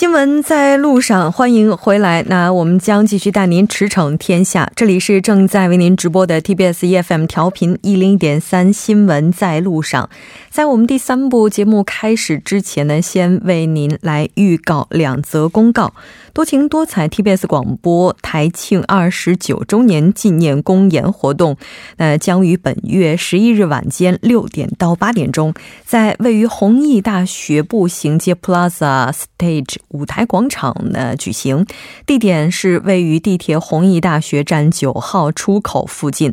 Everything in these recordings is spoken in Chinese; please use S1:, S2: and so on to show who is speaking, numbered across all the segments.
S1: 新闻在路上，欢迎回来。那我们将继续带您驰骋天下。这里是正在为您直播的 TBS EFM 调频一零点三新闻在路上。在我们第三部节目开始之前呢，先为您来预告两则公告。多情多彩 TBS 广播台庆二十九周年纪念公演活动，那将于本月十一日晚间六点到八点钟，在位于弘毅大学步行街 Plaza Stage 舞台广场呢举行，地点是位于地铁弘毅大学站九号出口附近。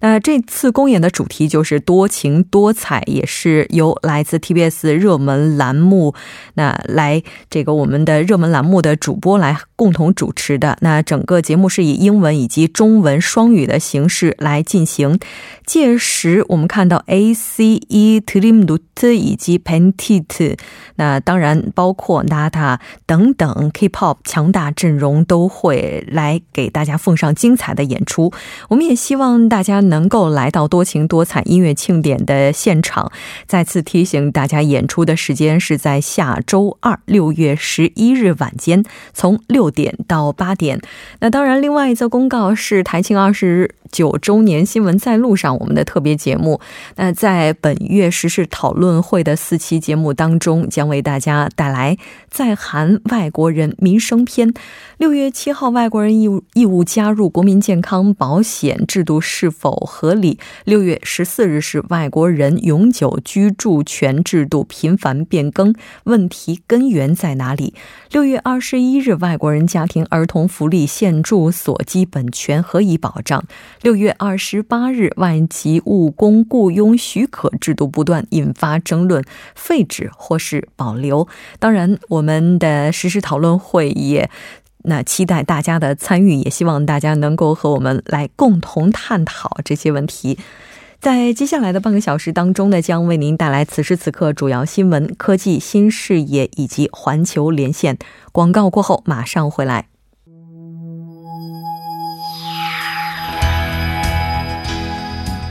S1: 那这次公演的主题就是多情多彩，也是由来自 TBS 热门栏目那来这个我们的热门栏目的主播来共同主持的。那整个节目是以英文以及中文双语的形式来进行。届时我们看到 A.C.E. Trimlut 以及 Pentit，那当然包括 Nata 等等 K-pop 强大阵容都会来给大家奉上精彩的演出。我们也希望大家。能够来到多情多彩音乐庆典的现场，再次提醒大家，演出的时间是在下周二六月十一日晚间，从从六点到八点。那当然，另外一则公告是台庆二十日。九周年新闻在路上，我们的特别节目。那在本月时事讨论会的四期节目当中，将为大家带来在韩外国人民生篇。六月七号，外国人义务义务加入国民健康保险制度是否合理？六月十四日是外国人永久居住权制度频繁变更，问题根源在哪里？六月二十一日，外国人家庭儿童福利现住所基本权何以保障？六月二十八日，外籍务工雇佣许可制度不断引发争论，废止或是保留。当然，我们的实时讨论会也那期待大家的参与，也希望大家能够和我们来共同探讨这些问题。在接下来的半个小时当中呢，将为您带来此时此刻主要新闻、科技新视野以及环球连线。广告过后马上回来。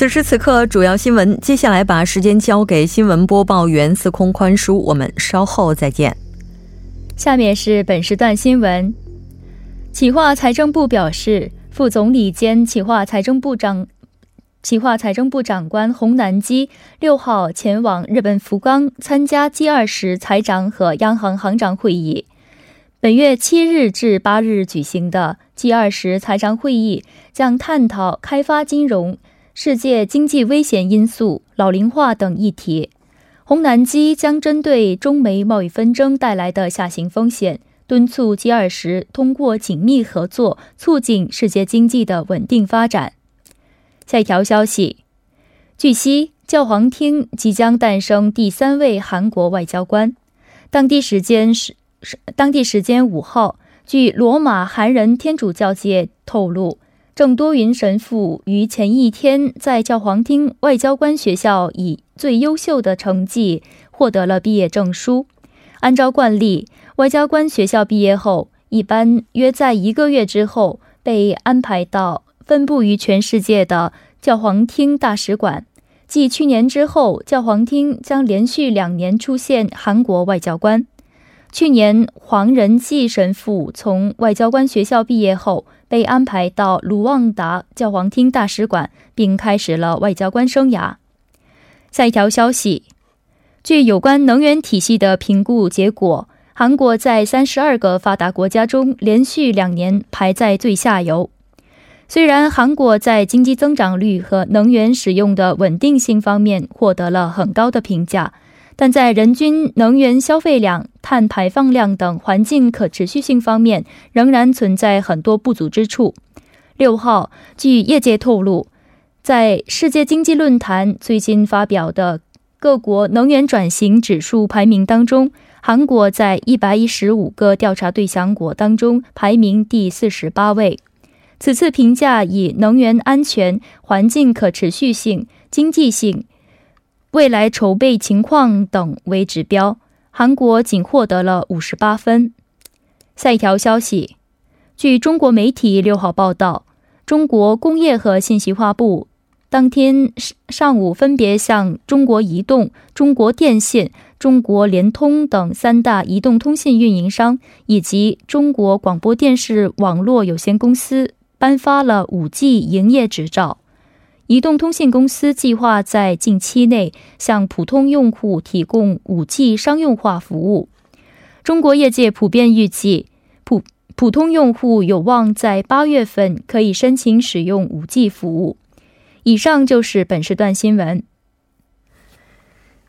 S1: 此时此刻，主要新闻。接下来把时间交给新闻播报员司空宽叔，我们稍后再见。
S2: 下面是本时段新闻。企划财政部表示，副总理兼企划财政部长、企划财政部长官洪南基六号前往日本福冈参加 G 二十财长和央行行长会议。本月七日至八日举行的 G 二十财长会议将探讨开发金融。世界经济危险因素、老龄化等议题，洪南基将针对中美贸易纷争带来的下行风险，敦促 G 二十通过紧密合作，促进世界经济的稳定发展。下一条消息，据悉，教皇厅即将诞生第三位韩国外交官。当地时间是是当地时间五号，据罗马韩人天主教界透露。郑多云神父于前一天在教皇厅外交官学校以最优秀的成绩获得了毕业证书。按照惯例，外交官学校毕业后，一般约在一个月之后被安排到分布于全世界的教皇厅大使馆。继去年之后，教皇厅将连续两年出现韩国外交官。去年，黄仁济神父从外交官学校毕业后。被安排到卢旺达教皇厅大使馆，并开始了外交官生涯。下一条消息，据有关能源体系的评估结果，韩国在三十二个发达国家中连续两年排在最下游。虽然韩国在经济增长率和能源使用的稳定性方面获得了很高的评价，但在人均能源消费量、碳排放量等环境可持续性方面，仍然存在很多不足之处。六号，据业界透露，在世界经济论坛最新发表的各国能源转型指数排名当中，韩国在一百一十五个调查对象国当中排名第四十八位。此次评价以能源安全、环境可持续性、经济性、未来筹备情况等为指标，韩国仅获得了五十八分。下一条消息，据中国媒体六号报道。中国工业和信息化部当天上午分别向中国移动、中国电信、中国联通等三大移动通信运营商以及中国广播电视网络有限公司颁发了 5G 营业执照。移动通信公司计划在近期内向普通用户提供 5G 商用化服务。中国业界普遍预计普。普通用户有望在八月份可以申请使用五 G 服务。以上就是本时段新闻。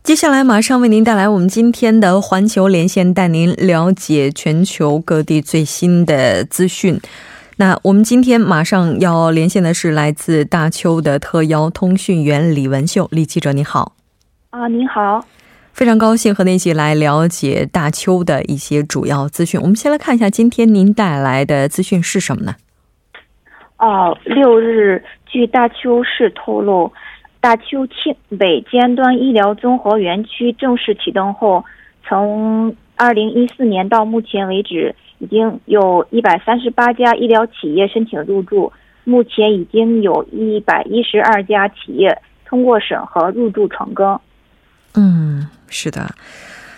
S1: 接下来马上为您带来我们今天的环球连线，带您了解全球各地最新的资讯。那我们今天马上要连线的是来自大邱的特邀通讯员李文秀，李记者，你好。
S3: 啊，您好。
S1: 非常高兴和您一起来了解大邱的一些主要资讯。我们先来看一下今天您带来的资讯是什么呢？
S3: 哦，六日，据大邱市透露，大邱庆北尖端医疗综合园区正式启动后，从二零一四年到目前为止，已经有一百三十八家医疗企业申请入驻，目前已经有一百一十二家企业通过审核入驻成功。
S1: 嗯。是的，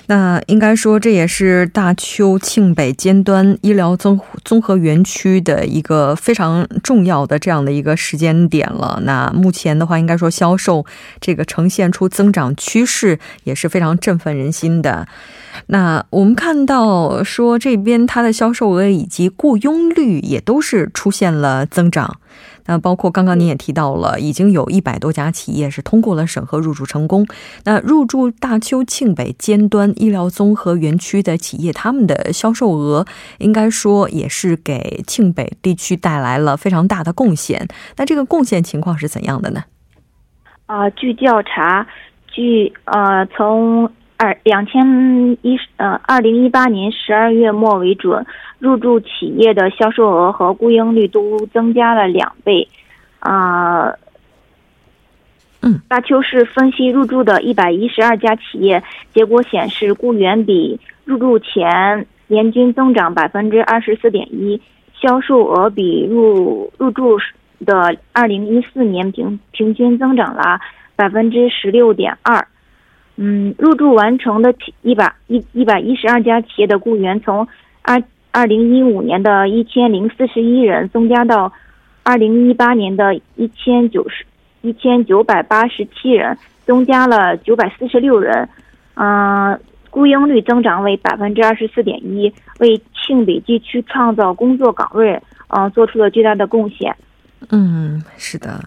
S1: 那应该说这也是大邱庆北尖端医疗综综合园区的一个非常重要的这样的一个时间点了。那目前的话，应该说销售这个呈现出增长趋势，也是非常振奋人心的。那我们看到说这边它的销售额以及雇佣率也都是出现了增长。那包括刚刚您也提到了，已经有一百多家企业是通过了审核入驻成功。那入驻大邱庆北尖端医疗综合园区的企业，他们的销售额应该说也是给庆北地区带来了非常大的贡献。那这个贡献情况是怎样的呢？
S3: 啊，据调查，据呃从。二两千一呃，二零一八年十二月末为准，入驻企业的销售额和雇佣率都增加了两倍，啊，
S1: 嗯，
S3: 大邱市分析入驻的一百一十二家企业，结果显示雇员比入驻前年均增长百分之二十四点一，销售额比入入驻的二零一四年平平均增长了百分之十六点二。嗯，入驻完成的一百一一百一十二家企业的雇员，从二二零一五年的一千零四十一人增加到二零一八年的一千九十一千九百八十七人，增加了九百四十六人。嗯，雇佣率增长为百分之二十四点一，为庆北地区创造工作岗位，嗯，做出了巨大的贡献。
S1: 嗯，是的。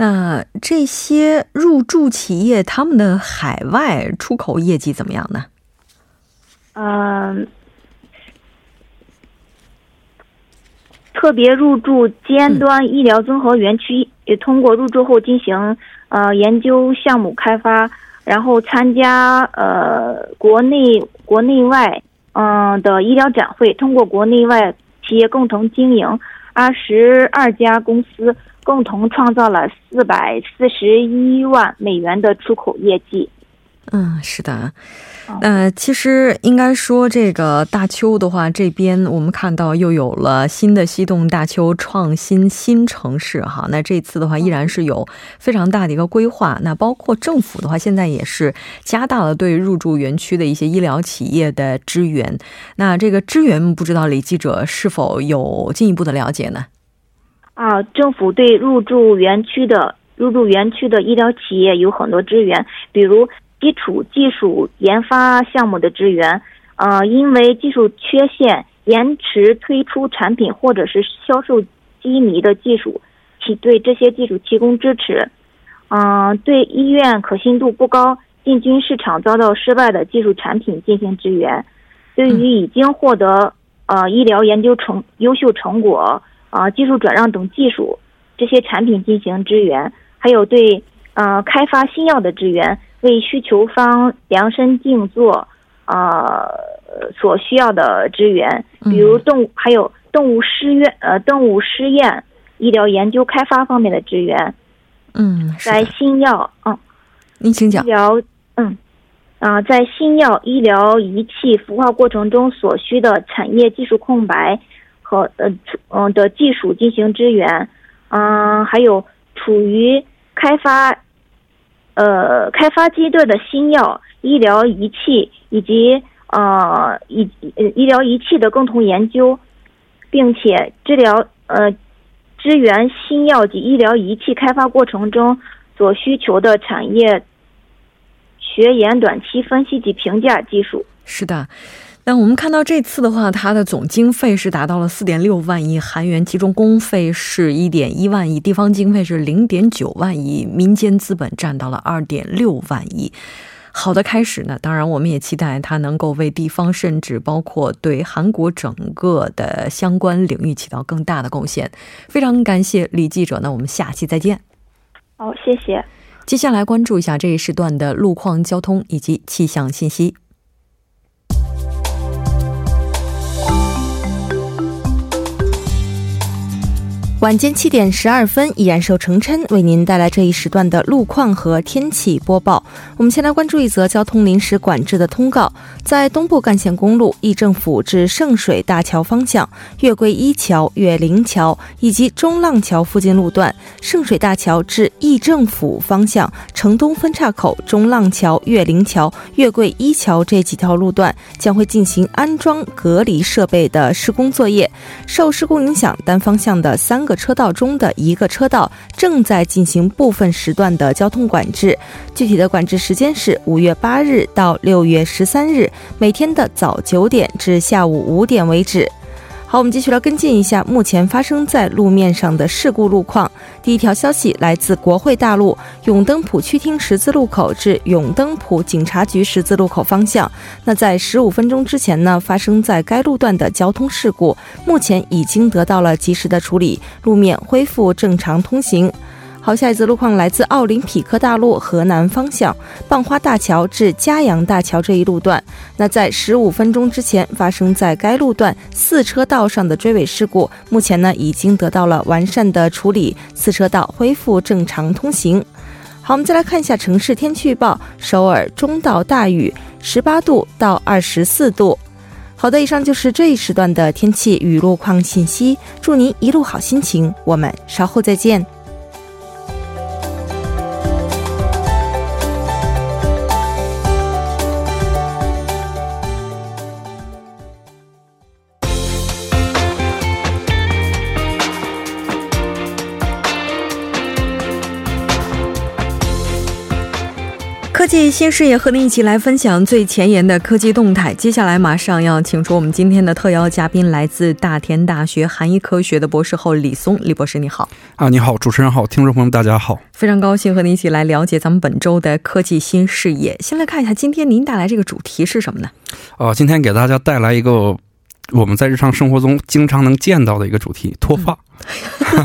S1: 那这些入驻企业他们的海外出口业绩怎么样呢？
S3: 嗯，特别入驻尖端医疗综合园区，也通过入驻后进行呃研究项目开发，然后参加呃国内国内外嗯的医疗展会，通过国内外企业共同经营二十二家公司。共同创造了四百四十一万美元的出口业绩。
S1: 嗯，是的。那其实应该说，这个大邱的话，这边我们看到又有了新的西洞大邱创新新城市哈。那这次的话，依然是有非常大的一个规划。那包括政府的话，现在也是加大了对入驻园区的一些医疗企业的支援。那这个支援，不知道李记者是否有进一步的了解呢？
S3: 啊，政府对入驻园区的入驻园区的医疗企业有很多支援，比如基础技术研发项目的支援，呃，因为技术缺陷延迟推出产品或者是销售机迷的技术，提对这些技术提供支持。嗯，对医院可信度不高、进军市场遭到失败的技术产品进行支援；对于已经获得呃医疗研究成优秀成果、啊技术转让等技术这些产品进行支援；还有对呃开发新药的支援，为需求方量身定做啊所需要的支援，比如动物还有动物试验呃动物试验、医疗研究开发方面的支援。
S1: 嗯，
S3: 在，新药，嗯，
S1: 您请讲
S3: 医。疗，嗯，啊、在新药、医疗仪器孵化过程中所需的产业技术空白和呃嗯的技术进行支援，嗯、还有处于开发呃开发阶段的新药、医疗仪器以及呃医呃医疗仪器的共同研究，并且治疗呃支援新药及医疗仪器开发过程中所需求的产业学研短期分析及评价技术。
S1: 是的。那我们看到这次的话，它的总经费是达到了四点六万亿韩元，其中公费是一点一万亿，地方经费是零点九万亿，民间资本占到了二点六万亿。好的开始呢，当然我们也期待它能够为地方，甚至包括对韩国整个的相关领域起到更大的贡献。非常感谢李记者，那我们下期再见。
S3: 好，谢谢。
S1: 接下来关注一下这一时段的路况、交通以及气象信息。
S4: 晚间七点十二分，依然受程琛为您带来这一时段的路况和天气播报。我们先来关注一则交通临时管制的通告，在东部干线公路义政府至圣水大桥方向，月桂一桥、月灵桥以及中浪桥附近路段，圣水大桥至义政府方向，城东分岔口、中浪桥、月灵桥、月桂一桥这几条路段将会进行安装隔离设备的施工作业。受施工影响，单方向的三个车道中的一个车道正在进行部分时段的交通管制。具体的管制时间是五月八日到六月十三日，每天的早九点至下午五点为止。好，我们继续来跟进一下目前发生在路面上的事故路况。第一条消息来自国会大路永登浦区厅十字路口至永登浦警察局十字路口方向。那在十五分钟之前呢，发生在该路段的交通事故，目前已经得到了及时的处理，路面恢复正常通行。好，下一则路况来自奥林匹克大路河南方向蚌花大桥至嘉阳大桥这一路段。那在十五分钟之前发生在该路段四车道上的追尾事故，目前呢已经得到了完善的处理，四车道恢复正常通行。好，我们再来看一下城市天气预报：首尔中到大雨，十八度到二十四度。好的，以上就是这一时段的天气与路况信息。祝您一路好心情，我们稍后再见。
S1: 技新视野和您一起来分享最前沿的科技动态。接下来马上要请出我们今天的特邀嘉宾，来自大田大学韩医科学的博士后李松。李博士，你好。
S5: 啊，你好，主持人好，听众朋友们大家好。
S1: 非常高兴和您一起来了解咱们本周的科技新视野。先来看一下今天您带来这个主题是什么呢？
S5: 呃，今天给大家带来一个我们在日常生活中经常能见到的一个主题——脱发。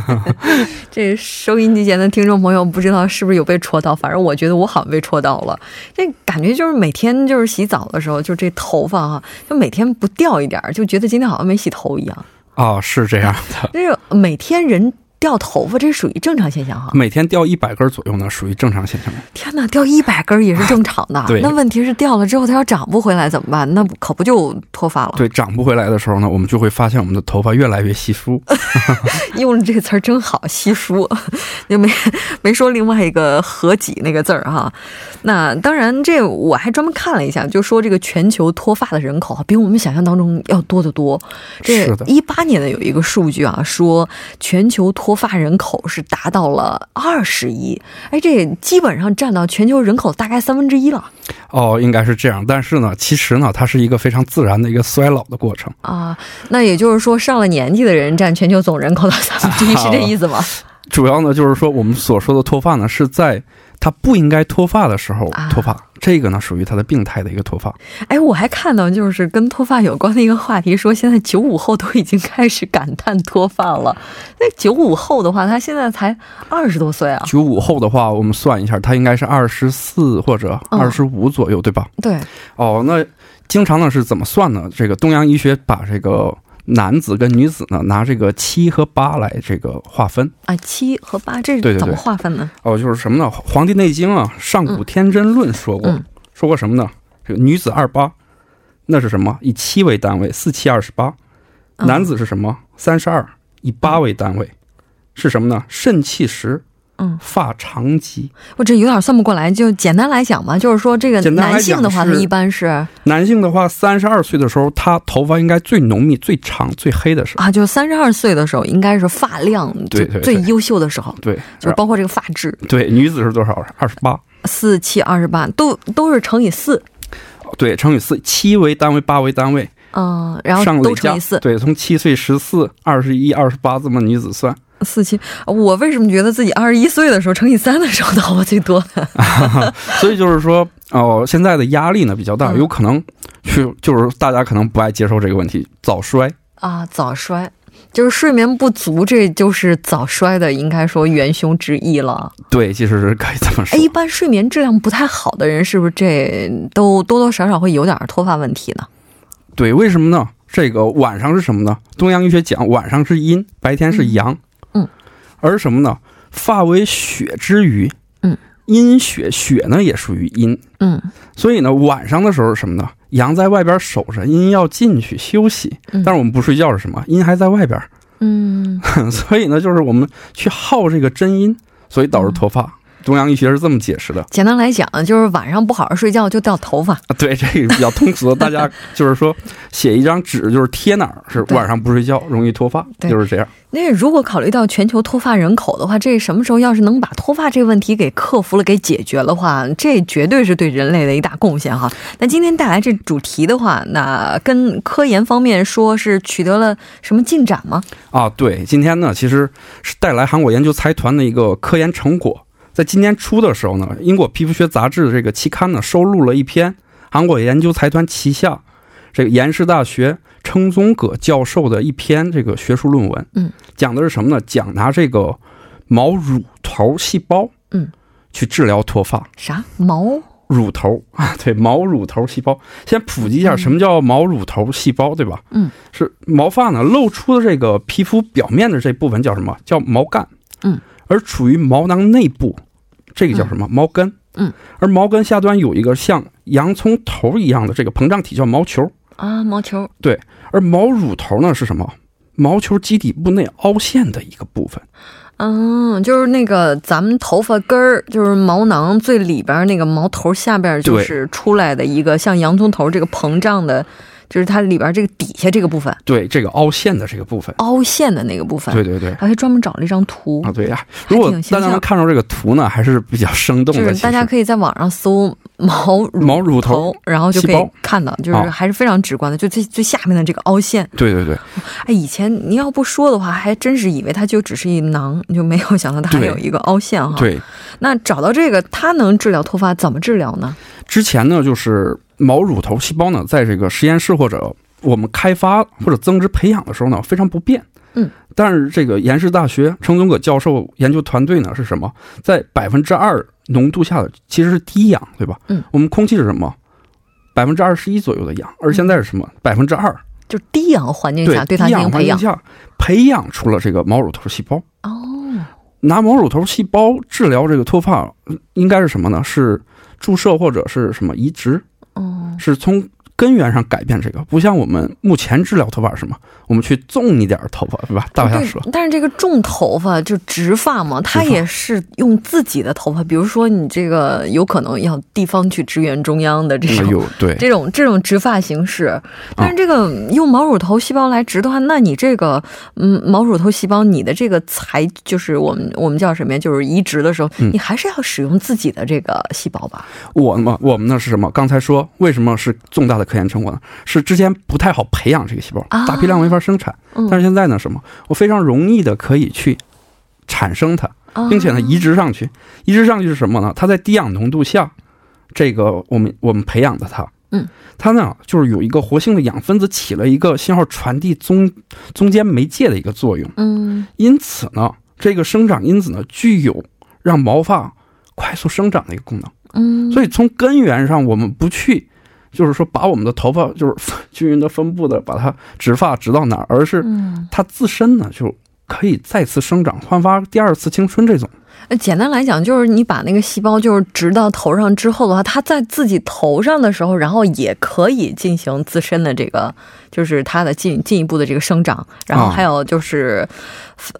S1: 这收音机前的听众朋友不知道是不是有被戳到，反正我觉得我好像被戳到了。这感觉就是每天就是洗澡的时候，就这头发哈、就每天不掉一点儿，就觉得今天好像没洗头一样。
S5: 啊，是这样的，
S1: 这 个每天人掉头发，这属于正常现象哈。
S5: 每天掉一百根左右呢，属于正常现象。
S1: 天哪，掉一百根也是正常的。
S5: 对
S1: 那问题是掉了之后它要长不回来怎么办？那可不就脱发了？
S5: 对，长不回来的时候呢，我们就会发现我们的头发越来越稀疏。
S1: 用了这个词儿真好，稀疏，就 没没说另外一个合己那个字儿哈。那当然，这我还专门看了一下，就说这个全球脱发的人口比我们想象当中要多得多。这一八年的有一个数据啊，说全球脱发人口是达到了二十亿，哎，这基本上占到全球人口大概三分之一了
S5: 哦，应该是这样。但是呢，其实呢，它是一个非常自然的一个衰老的过程。
S1: 啊。那也就是说，上了年纪的人占全球总人口的三分之一，是这意思吗？
S5: 主要呢，就是说我们所说的脱发呢，是在它不应该脱发的时候
S1: 啊
S5: 脱发，这个呢属于他的病态的一个脱发。
S1: 哎，我还看到就是跟脱发有关的一个话题，说现在九五后都已经开始感叹脱发了。那九五后的话，他现在才二十多岁啊。
S5: 九五后的话，我们算一下，他应该是二十四或者
S1: 嗯
S5: 二十五左右，对吧？
S1: 对，
S5: 哦，那经常呢是怎么算呢？这个东洋医学把这个男子跟女子呢拿这个七和八来这个划分。
S1: 啊，七和八这是怎么划分呢？
S5: 哦，就是什么呢？《黄帝内经》啊，《上古天真论》说过，
S1: 嗯
S5: 说过什么呢？这个女子二八，那是什么？以七为单位，四七二十八。
S1: 嗯
S5: 男子是什么？三十二，以八为单位，是什么呢？肾气实，
S1: 嗯，
S5: 发长及。
S1: 我这有点算不过来。就简单来讲嘛，就是说这个男性的话，他一般是
S5: 男性的话，三十二岁的时候，他头发应该最浓密、最长、最黑的时候。
S1: 啊，就三十二岁的时候，应该是发量最最优秀的时候，
S5: 对，
S1: 就是包括这个发质，
S5: 对，女子是多少？二十八。
S1: 四七二十八都都是乘以四，
S5: 对，乘以四，七为单位，八为单位，
S1: 嗯，然后都乘以四，
S5: 对，从七岁、十四、二十一、二十八这么女子算。
S1: 四七。我为什么觉得自己二十一岁的时候乘以三的时候头发最多呢？
S5: 所以就是说，哦、现在的压力呢比较大，
S1: 嗯
S5: 有可能去就是大家可能不爱接受这个问题，早衰。
S1: 啊，早衰。就是睡眠不足，这就是早衰的，应该说元凶之一了。
S5: 对，其实是可以这么
S1: 哎，
S5: 说
S1: 一。般睡眠质量不太好的人，是不是这都多多少少会有点脱发问题呢？
S5: 对，为什么呢？这个晚上是什么呢？东洋医学讲，晚上是阴，白天是阳。而什么呢？发为血之余。
S1: 嗯。
S5: 阴血，血呢也属于阴，
S1: 嗯
S5: 所以呢，晚上的时候是什么呢？阳在外边守着，阴要进去休息。
S1: 嗯
S5: 但是我们不睡觉是什么？阴还在外边，
S1: 嗯，
S5: 所以呢，就是我们去耗这个真阴，所以导致脱发。东洋医学是这么解释的
S1: 简单来讲，就是晚上不好好睡觉就掉头发。
S5: 啊。对，这个比较通俗，大家 就是说写一张纸，就是贴哪儿是晚上不睡觉容易脱发，就是这样。
S1: 那如果考虑到全球脱发人口的话，这什么时候要是能把脱发这个问题给克服了、给解决的话，这绝对是对人类的一大贡献哈。那今天带来这主题的话，那跟科研方面说是取得了什么进展吗？
S5: 啊，对，今天呢，其实是带来韩国研究财团的一个科研成果。在今年初的时候呢，英国皮肤学杂志这个期刊呢收录了一篇韩国研究财团旗下这个延世大学称宗葛教授的一篇这个学术论文。
S1: 嗯，讲
S5: 讲的是什么呢？讲拿这个毛乳头细胞，
S1: 嗯，
S5: 去治疗脱发。
S1: 啥毛？
S5: 乳头啊，对，毛乳头细胞。先普及一下什么叫毛乳头细胞，对吧？
S1: 嗯，
S5: 是毛发呢露出的这个皮肤表面的这部分叫什么？叫毛干。
S1: 嗯，
S5: 而处于毛囊内部，这个叫什么？毛根。
S1: 嗯，
S5: 而毛根下端有一个像洋葱头一样的这个膨胀体，叫毛球。
S1: 啊，毛球。
S5: 对而毛乳头呢是什么？毛球基底部内凹陷的一个部分。
S1: 嗯，就是那个咱们头发根儿，就是毛囊最里边那个毛头下边，就是出来的一个像洋葱头这个膨胀的，就是它里边这个底下这个部分
S5: 对，这个凹陷的这个部分。
S1: 凹陷的那个部分。
S5: 对对对。
S1: 还专门找了一张图
S5: 啊，，对呀、如果大家能看到这个图呢，还是比较生动的。
S1: 就是大家可以在网上搜毛乳
S5: 毛乳头
S1: 头，然后就可以看到，就是
S5: 啊
S1: 还是非常直观的，就最最下面的这个凹陷。
S5: 对对对，
S1: 哎，以前您要不说的话，还真是以为它就只是一囊，就没有想到它还有一个凹陷哈。，
S5: 对，
S1: 那找到这个，它能治疗脱发，怎么治疗呢？
S5: 之前呢，就是毛乳头细胞呢，在这个实验室或者我们开发或者增殖培养的时候呢，非常不便。
S1: 嗯，
S5: 但是这个延世大学程宗葛教授研究团队呢是什么？在百分之二浓度下的其实是低氧，对吧？
S1: 嗯，
S5: 我们空气是什么？百分之二十一左右的氧，而现在是什么？百分之二。
S1: 就低氧环境下对它
S5: 低
S1: 进行培养。
S5: 氧环境下培养出了这个毛乳头细胞。
S1: 哦，
S5: 拿毛乳头细胞治疗这个脱发，嗯应该是什么呢？是注射或者是什么移植？
S1: 哦，
S5: 是从根源上改变这个，不像我们目前治疗头发是什么？我们去种一点儿头发，对吧？大家说，
S1: 但是这个种头发就植发嘛，它也是用自己的头发，比如说你这个有可能要地方去支援中央的这种。
S5: 对
S1: 这种这种植发形式，但是这个用毛乳头细胞来植的话，那你这个嗯毛乳头细胞，你的这个材就是我们我们叫什么呀？就是移植的时候，
S5: 嗯
S1: 你还是要使用自己的这个细胞吧？
S5: 我嘛，我们那是什么？刚才说为什么是重大的科研成果呢？是之前不太好培养这个细胞，
S1: 啊
S5: 大批量没法生产，
S1: 嗯
S5: 但是现在呢，什么？我非常容易的可以去产生它，
S1: 哦
S5: 并且呢移植上去。移植上去是什么呢？它在低氧浓度下，这个我们我们培养的它，
S1: 嗯，
S5: 它呢就是有一个活性的氧分子起了一个信号传递中中间媒介的一个作用。
S1: 嗯
S5: 因此呢，这个生长因子呢具有让毛发快速生长的一个功能。
S1: 嗯，
S5: 所以从根源上，我们不去，就是说把我们的头发就是 均匀的分布的把它植发植到哪儿，而是
S1: 嗯，
S5: 它自身呢就可以再次生长，焕发第二次青春。这种
S1: 呃简单来讲，就是你把那个细胞就是植到头上之后的话，它在自己头上的时候，然后也可以进行自身的这个，就是它的进进一步的这个生长，然后
S5: 啊
S1: 还有就是，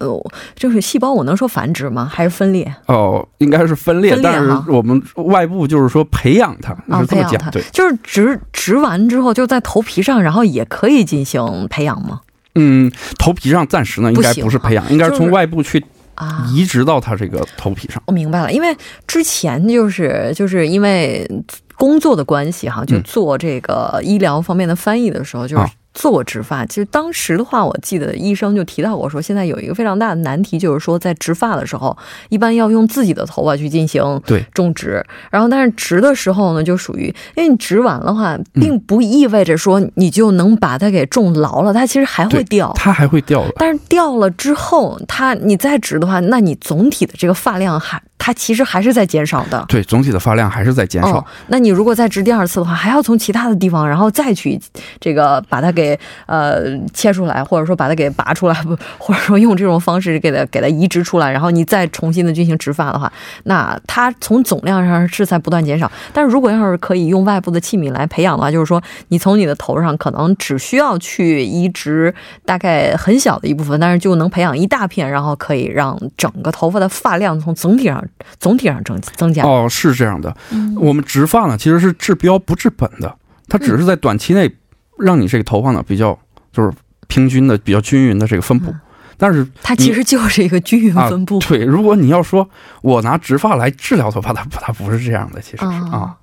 S1: 呃，就是细胞，我能说繁殖吗？还是分裂？
S5: 哦，应该是分裂，
S1: 分裂
S5: 但是我们外部就是说培养它，
S1: 啊，
S5: 是这么讲对。
S1: 就是植植完之后，就在头皮上，然后也可以进行培养吗？
S5: 嗯，头皮上暂时呢应该
S1: 不
S5: 是培养，应该是从外部去
S1: 啊，
S5: 移植到他这个头皮上。
S1: 我明白了，因为之前就是就是因为工作的关系哈，就
S5: 嗯。
S1: 做这个医疗方面的翻译的时候，就是
S5: 啊
S1: 做过植发。其实当时的话，我记得医生就提到过说，现在有一个非常大的难题，就是说在植发的时候，一般要用自己的头发去进行
S5: 对
S1: 种植，然后但是植的时候呢，就属于因为你植完的话，
S5: 嗯
S1: 并不意味着说你就能把它给种牢了，它其实还会掉。
S5: 它还会掉的。
S1: 但是掉了之后，它你再植的话，那你总体的这个发量还它其实还是在减少的。
S5: 对，总体的发量还是在减少。
S1: 哦，那你如果再植第二次的话，还要从其他的地方，然后再去这个把它给呃切出来，或者说把它给拔出来，不，或者说用这种方式给它给它移植出来，然后你再重新的进行植发的话，那它从总量上是在不断减少。但是如果要是可以用外部的器皿来培养的话，就是说你从你的头上可能只需要去移植大概很小的一部分，但是就能培养一大片，然后可以让整个头发的发量从总体上总体上增增加。
S5: 哦，是这样的。
S1: 嗯
S5: 我们植发呢，其实是治标不治本的，它只是在短期内让你这个头发呢比较就是平均的、比较均匀的这个分布。
S1: 嗯
S5: 但是
S1: 它其实就是一个均匀
S5: 啊
S1: 分布。
S5: 对，如果你要说我拿植发来治疗头发，它不它不是这样的，其实是
S1: 哦
S5: 啊。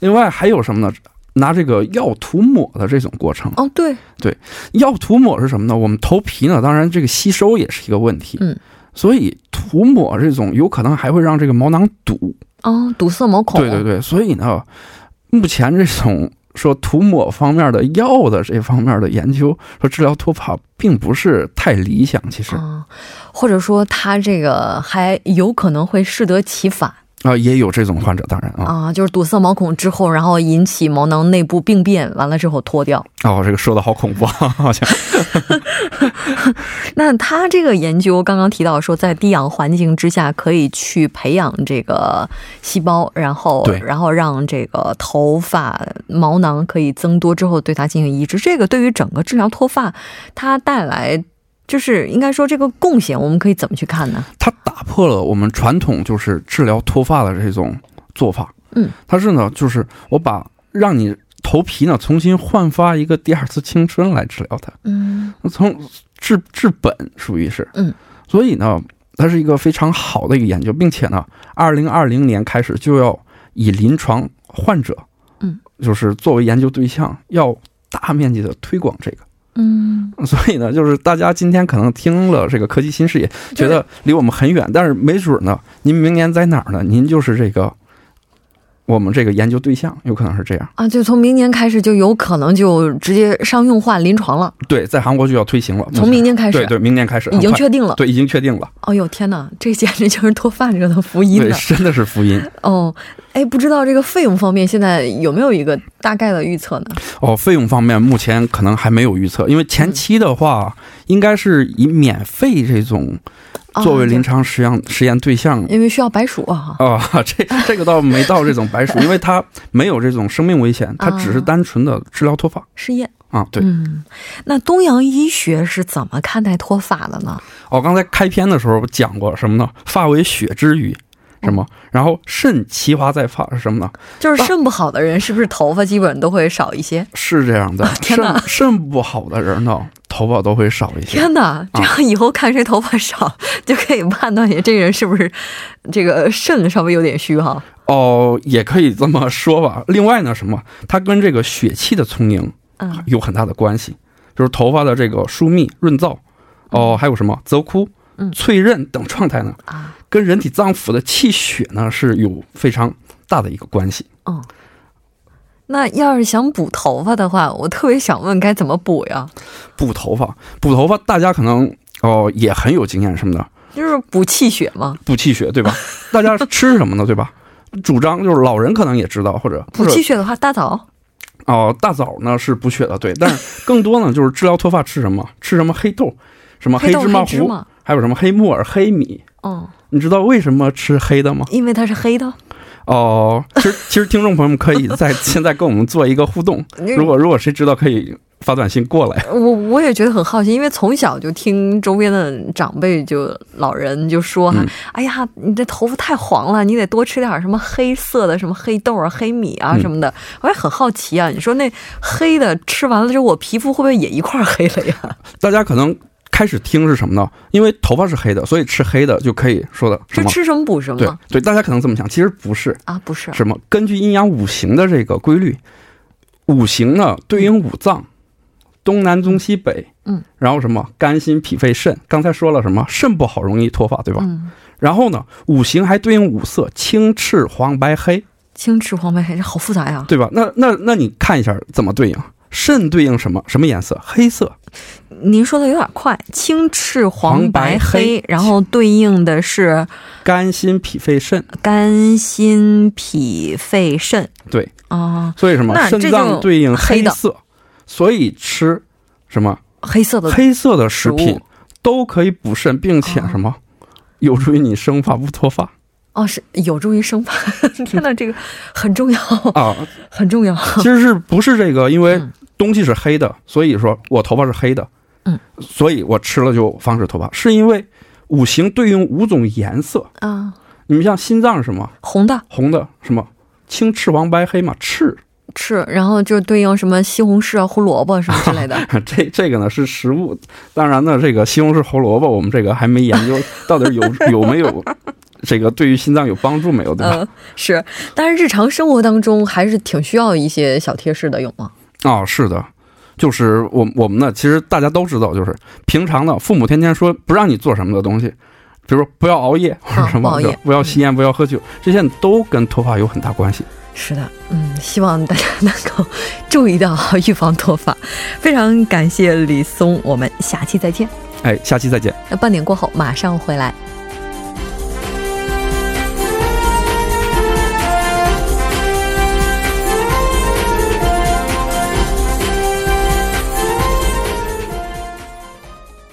S5: 另外还有什么呢？拿这个药涂抹的这种过程，
S1: 哦，对对，
S5: 药涂抹是什么呢？我们头皮呢，当然这个吸收也是一个问题，
S1: 嗯，
S5: 所以涂抹这种有可能还会让这个毛囊堵，
S1: 哦，堵塞毛孔。
S5: 对对对，所以呢，目前这种说涂抹方面的药的这方面的研究，说治疗脱发并不是太理想，其实。啊、
S1: 啊、或者说它这个还有可能会适得其反
S5: 也有这种患者，当然啊，
S1: 啊，就是堵塞毛孔之后，然后引起毛囊内部病变，完了之后脱掉。
S5: 哦，这个说的好恐怖，啊，好像
S1: 那他这个研究刚刚提到说，在低氧环境之下可以去培养这个细胞，然后
S5: 对
S1: 然后让这个头发毛囊可以增多之后对它进行移植。这个对于整个治疗脱发，它带来就是应该说这个贡献，我们可以怎么去看呢？
S5: 它打破了我们传统就是治疗脱发的这种做法，
S1: 嗯，
S5: 它是呢，就是我把让你头皮呢重新焕发一个第二次青春来治疗它。
S1: 嗯。
S5: 从治治本属于是，
S1: 嗯，
S5: 所以呢，它是一个非常好的一个研究，并且呢，二零二零年开始就要以临床患者，
S1: 嗯，
S5: 就是作为研究对象，要大面积的推广这个。
S1: 嗯，
S5: 所以呢，就是大家今天可能听了这个科技新视野，觉得离我们很远，但是没准呢，您明年在哪儿呢？您就是这个我们这个研究对象，有可能是这样。
S1: 啊，就从明年开始就有可能就直接商用化临床了，
S5: 对，在韩国就要推行了，
S1: 从明年开始，
S5: 对对，明年开始
S1: 已经确定了。
S5: 对，已经确定了。
S1: 哦呦天哪，这简直就是脱发者的福音
S5: 对，真的是福音
S1: 哦，哎，不知道这个费用方面现在有没有一个大概的预测呢？
S5: 哦。费用方面目前可能还没有预测，因为前期的话，应该是以免费这种作为临床实验、实验对象。
S1: 因为需要白鼠啊。
S5: 啊、这这个倒没到这种白鼠，因为它没有这种生命危险，它只是单纯的治疗脱发
S1: 试验，
S5: 啊。对，
S1: 嗯，那东洋医学是怎么看待脱发的呢？
S5: 我、刚才开篇的时候讲过什么呢？发为血之余，什么？然后肾奇华在发是什么呢？
S1: 就是肾不好的人，是不是头发基本都会少一些？
S5: 是这样的，
S1: 天哪
S5: 肾肾不好的人呢，头发都会少一些。
S1: 天哪，这样以后看谁头发少，就可以判断你这个人是不是这个肾稍微有点虚哈。
S5: 哦，也可以这么说吧。另外呢，什么？它跟这个血气的充盈
S1: 嗯
S5: 有很大的关系，就是头发的这个疏密、润燥，哦，还有什么泽枯
S1: 嗯、
S5: 脆韧等状态呢，
S1: 啊，
S5: 跟人体脏腑的气血呢是有非常大的一个关系。
S1: 嗯，那要是想补头发的话，我特别想问该怎么补呀？
S5: 补头发，补头发，大家可能哦也很有经验什么的，
S1: 就是补气血嘛。
S5: 补气血对吧？大家吃什么呢？对吧？主张就是老人可能也知道，或者
S1: 补气血的话，大枣。
S5: 哦，大枣呢是补血的，对，但是更多呢就是治疗脱发吃什么？吃什么黑豆，什么黑芝麻糊，还有什么黑木耳、黑米。
S1: 哦，
S5: 你知道为什么吃黑的吗？
S1: 因为它是黑的。
S5: 哦，其实其实听众朋友们可以在现在跟我们做一个互动，如果如果谁知道可以。发短信过来，
S1: 我我也觉得很好奇，因为从小就听周边的长辈就老人就说哈，哎呀，你这头发太黄了，你得多吃点什么黑色的，什么黑豆啊、黑米啊什么的。我也很好奇啊，你说那黑的吃完了之后，我皮肤会不会也一块黑了呀？
S5: 大家可能开始听是什么呢？因为头发是黑的，所以吃黑的就可以说的
S1: 是吃什么补什么？
S5: 对对，大家可能这么想，其实不是
S1: 啊，不是
S5: 什么？根据阴阳五行的这个规律，五行呢对应五脏。东南中西北，
S1: 嗯，
S5: 然后什么肝心脾肺肾，刚才说了什么肾不好容易脱发，对吧？
S1: 嗯，
S5: 然后呢，五行还对应五色，青赤黄白黑，
S1: 青赤黄白黑这好复杂呀，
S5: 对吧？那那那你看一下怎么对应，肾对应什么什么颜色？黑色。
S1: 您说的有点快，青赤黄白黑，然后对应的是
S5: 肝心脾肺肾，
S1: 肝心脾肺肾，
S5: 对
S1: 啊，
S5: 所以什么肾脏对应黑色。所以吃什么
S1: 黑色的
S5: 黑色的食品都可以补肾，并且什么有助于你生发不脱发
S1: 哦，是有助于生发。天哪，这个很重要
S5: 啊，
S1: 很重要。
S5: 其实是不是这个？因为东西是黑的，所以说我头发是黑的。
S1: 嗯，
S5: 所以我吃了就防止脱发，是因为五行对应五种颜色
S1: 啊。
S5: 你们像心脏是什么？
S1: 红的，
S5: 红的什么？青赤黄白黑嘛，赤。
S1: 赤，然后就对应什么西红柿啊、胡萝卜什么之类的。
S5: 这这个呢是食物，当然呢，这个西红柿、胡萝卜我们这个还没研究 到底有有没有这个对于心脏有帮助没有，对吧？
S1: 是，但是日常生活当中还是挺需要一些小贴士的，有吗？
S5: 哦，是的，就是我我们呢，其实大家都知道，就是平常的父母天天说不让你做什么的东西，比如说不要熬夜或者什么，不要吸烟，不要喝酒，这些都跟脱发有很大关系。
S1: 是的，嗯，希望大家能够 注意到预防脱发。非常感谢李松，我们下期再见。
S5: 哎，下期再见。
S1: 那半点过后马上回来。